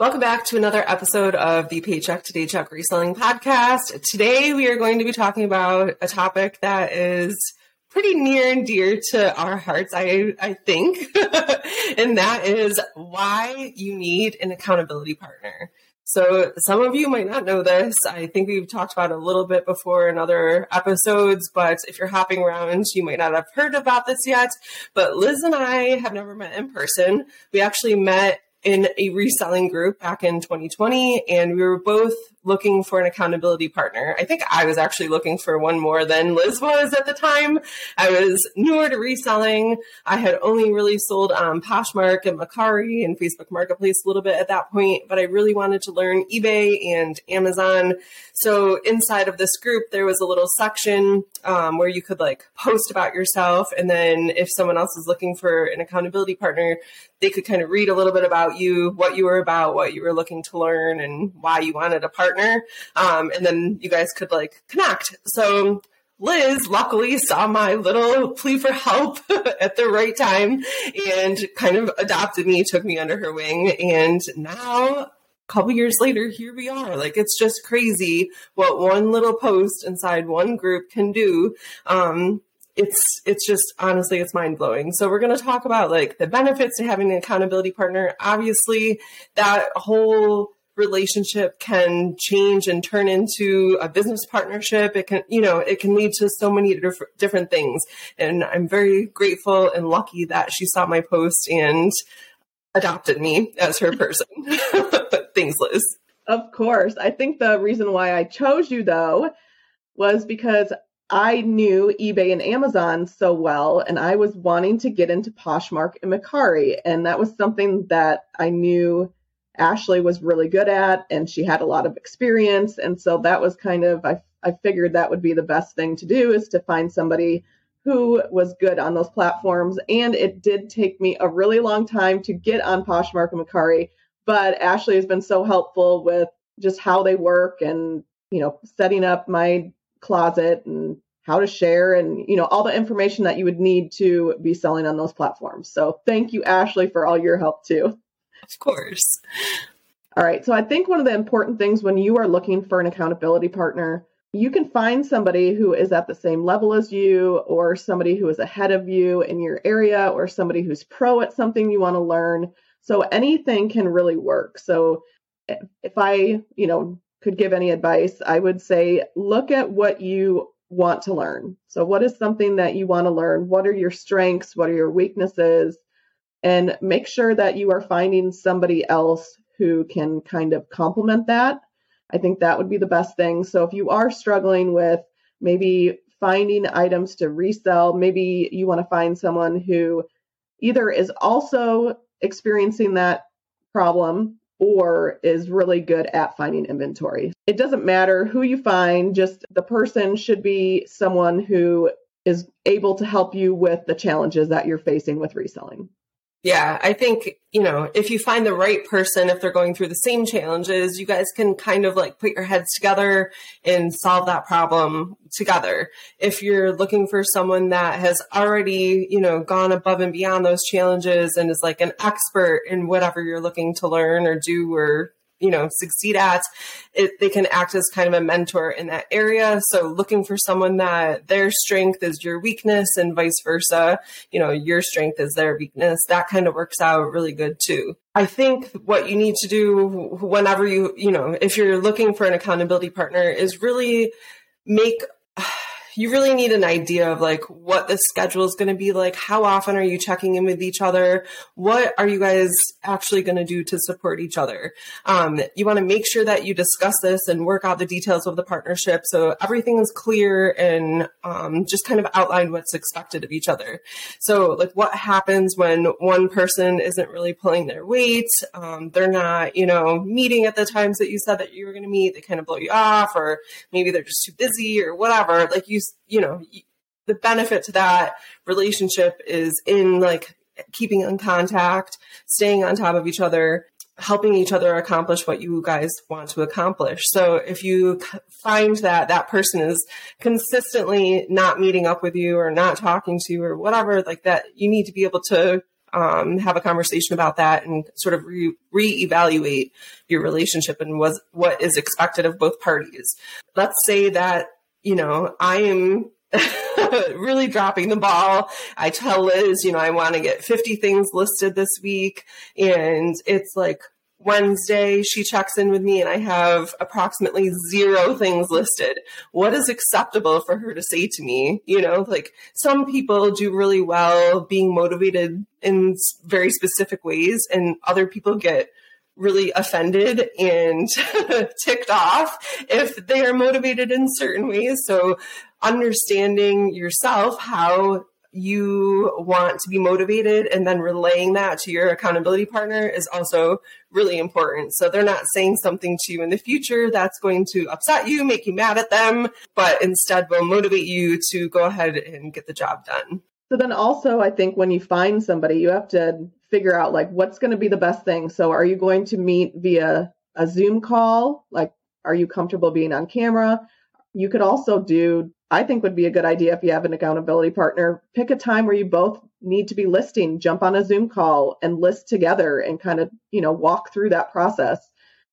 Welcome back to another episode of the Paycheck to Daycheck Reselling Podcast. Today we are going to be talking about a topic that is pretty near and dear to our hearts, I, I think. and that is why you need an accountability partner. So some of you might not know this. I think we've talked about a little bit before in other episodes, but if you're hopping around, you might not have heard about this yet. But Liz and I have never met in person. We actually met in a reselling group back in 2020 and we were both looking for an accountability partner. I think I was actually looking for one more than Liz was at the time. I was newer to reselling. I had only really sold um, Poshmark and Mercari and Facebook Marketplace a little bit at that point, but I really wanted to learn eBay and Amazon. So inside of this group, there was a little section um, where you could like post about yourself. And then if someone else is looking for an accountability partner, they could kind of read a little bit about you, what you were about, what you were looking to learn, and why you wanted a partner. Um, and then you guys could like connect. So Liz luckily saw my little plea for help at the right time and kind of adopted me, took me under her wing. And now, a couple years later, here we are. Like, it's just crazy what one little post inside one group can do. Um, it's it's just honestly it's mind blowing. So we're going to talk about like the benefits to having an accountability partner. Obviously, that whole relationship can change and turn into a business partnership. It can, you know, it can lead to so many diff- different things. And I'm very grateful and lucky that she saw my post and adopted me as her person. Thanks, Liz. Of course. I think the reason why I chose you though was because I knew eBay and Amazon so well, and I was wanting to get into Poshmark and Mercari. And that was something that I knew Ashley was really good at and she had a lot of experience. And so that was kind of, I, I figured that would be the best thing to do is to find somebody who was good on those platforms. And it did take me a really long time to get on Poshmark and Mercari, but Ashley has been so helpful with just how they work and, you know, setting up my closet and how to share and, you know, all the information that you would need to be selling on those platforms. So thank you, Ashley, for all your help too. Of course. All right. So I think one of the important things when you are looking for an accountability partner, you can find somebody who is at the same level as you, or somebody who is ahead of you in your area, or somebody who's pro at something you want to learn. So anything can really work. So if I, you know, could give any advice, I would say look at what you want to learn. So what is something that you want to learn? What are your strengths? What are your weaknesses? and make sure that you are finding somebody else who can kind of complement that. I think that would be the best thing. So if you are struggling with maybe finding items to resell, maybe you want to find someone who either is also experiencing that problem or is really good at finding inventory. It doesn't matter who you find, just the person should be someone who is able to help you with the challenges that you're facing with reselling. Yeah, I think, you know, if you find the right person, if they're going through the same challenges, you guys can kind of like put your heads together and solve that problem together. If you're looking for someone that has already, you know, gone above and beyond those challenges and is like an expert in whatever you're looking to learn or do or you know succeed at it, they can act as kind of a mentor in that area. So looking for someone that their strength is your weakness and vice versa you know your strength is their weakness. That kind of works out really good too. I think what you need to do whenever you you know if you're looking for an accountability partner is really make you really need an idea of like what the schedule is going to be like. How often are you checking in with each other? What are you guys actually going to do to support each other? Um, you want to make sure that you discuss this and work out the details of the partnership so everything is clear and um, just kind of outline what's expected of each other. So, like, what happens when one person isn't really pulling their weight? Um, they're not, you know, meeting at the times that you said that you were going to meet. They kind of blow you off, or maybe they're just too busy or whatever. Like, you you know, the benefit to that relationship is in like keeping in contact, staying on top of each other, helping each other accomplish what you guys want to accomplish. So if you find that that person is consistently not meeting up with you or not talking to you or whatever like that, you need to be able to um, have a conversation about that and sort of re- reevaluate your relationship and was what is expected of both parties. Let's say that you know I am really dropping the ball. I tell Liz, you know, I want to get 50 things listed this week. And it's like Wednesday, she checks in with me and I have approximately zero things listed. What is acceptable for her to say to me? You know, like some people do really well being motivated in very specific ways and other people get really offended and ticked off if they are motivated in certain ways. So understanding yourself how you want to be motivated and then relaying that to your accountability partner is also really important. So they're not saying something to you in the future that's going to upset you, make you mad at them, but instead will motivate you to go ahead and get the job done. So then also I think when you find somebody, you have to figure out like what's going to be the best thing. So are you going to meet via a Zoom call? Like are you comfortable being on camera? You could also do I think would be a good idea if you have an accountability partner. Pick a time where you both need to be listing, jump on a Zoom call and list together and kind of, you know, walk through that process.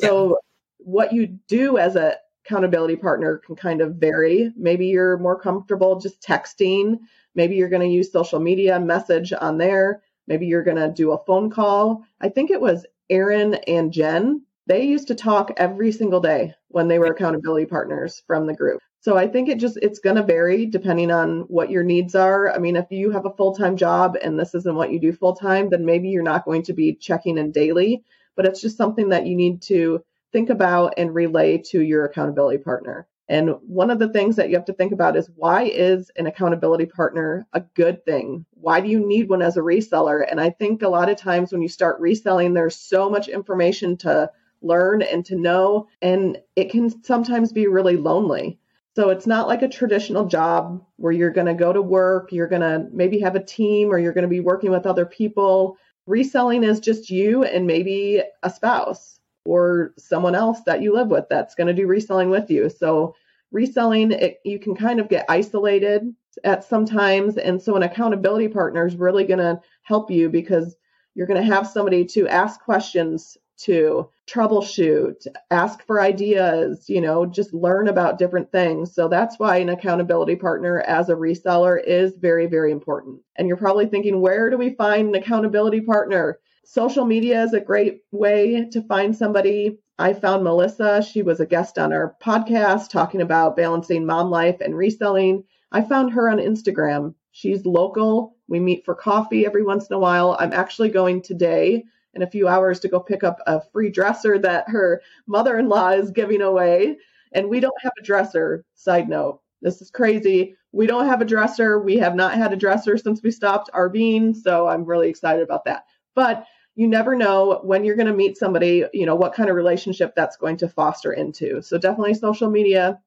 So yeah. what you do as a accountability partner can kind of vary. Maybe you're more comfortable just texting. Maybe you're going to use social media message on there. Maybe you're going to do a phone call. I think it was Aaron and Jen. They used to talk every single day when they were accountability partners from the group. So I think it just it's going to vary depending on what your needs are. I mean, if you have a full-time job and this isn't what you do full-time, then maybe you're not going to be checking in daily, but it's just something that you need to think about and relay to your accountability partner. And one of the things that you have to think about is why is an accountability partner a good thing? Why do you need one as a reseller? And I think a lot of times when you start reselling, there's so much information to learn and to know, and it can sometimes be really lonely. So it's not like a traditional job where you're going to go to work, you're going to maybe have a team or you're going to be working with other people. Reselling is just you and maybe a spouse or someone else that you live with that's going to do reselling with you. So reselling it, you can kind of get isolated at sometimes and so an accountability partner is really going to help you because you're going to have somebody to ask questions to troubleshoot, ask for ideas, you know, just learn about different things. So that's why an accountability partner as a reseller is very, very important. And you're probably thinking, where do we find an accountability partner? Social media is a great way to find somebody. I found Melissa. She was a guest on our podcast talking about balancing mom life and reselling. I found her on Instagram. She's local. We meet for coffee every once in a while. I'm actually going today in a few hours to go pick up a free dresser that her mother in law is giving away. And we don't have a dresser. Side note, this is crazy. We don't have a dresser. We have not had a dresser since we stopped RVing. So I'm really excited about that. But you never know when you're going to meet somebody, you know, what kind of relationship that's going to foster into. So definitely social media.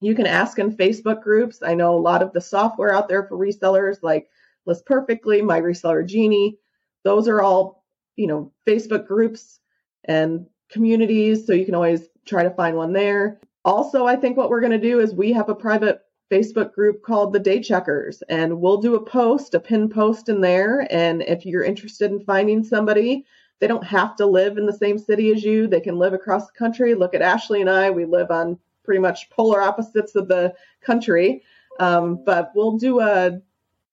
You can ask in Facebook groups. I know a lot of the software out there for resellers like List Perfectly, My Reseller Genie. Those are all you know, Facebook groups and communities. So you can always try to find one there. Also, I think what we're going to do is we have a private Facebook group called the Day Checkers, and we'll do a post, a pin post in there. And if you're interested in finding somebody, they don't have to live in the same city as you. They can live across the country. Look at Ashley and I. We live on pretty much polar opposites of the country. Um, but we'll do a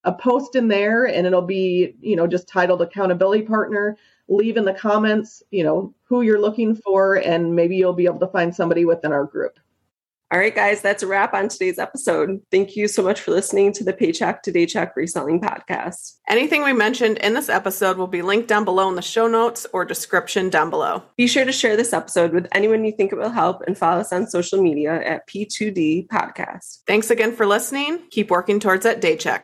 a post in there and it'll be, you know, just titled accountability partner leave in the comments, you know, who you're looking for, and maybe you'll be able to find somebody within our group. All right, guys, that's a wrap on today's episode. Thank you so much for listening to the Paycheck to Daycheck Reselling Podcast. Anything we mentioned in this episode will be linked down below in the show notes or description down below. Be sure to share this episode with anyone you think it will help and follow us on social media at P2D Podcast. Thanks again for listening. Keep working towards that day check.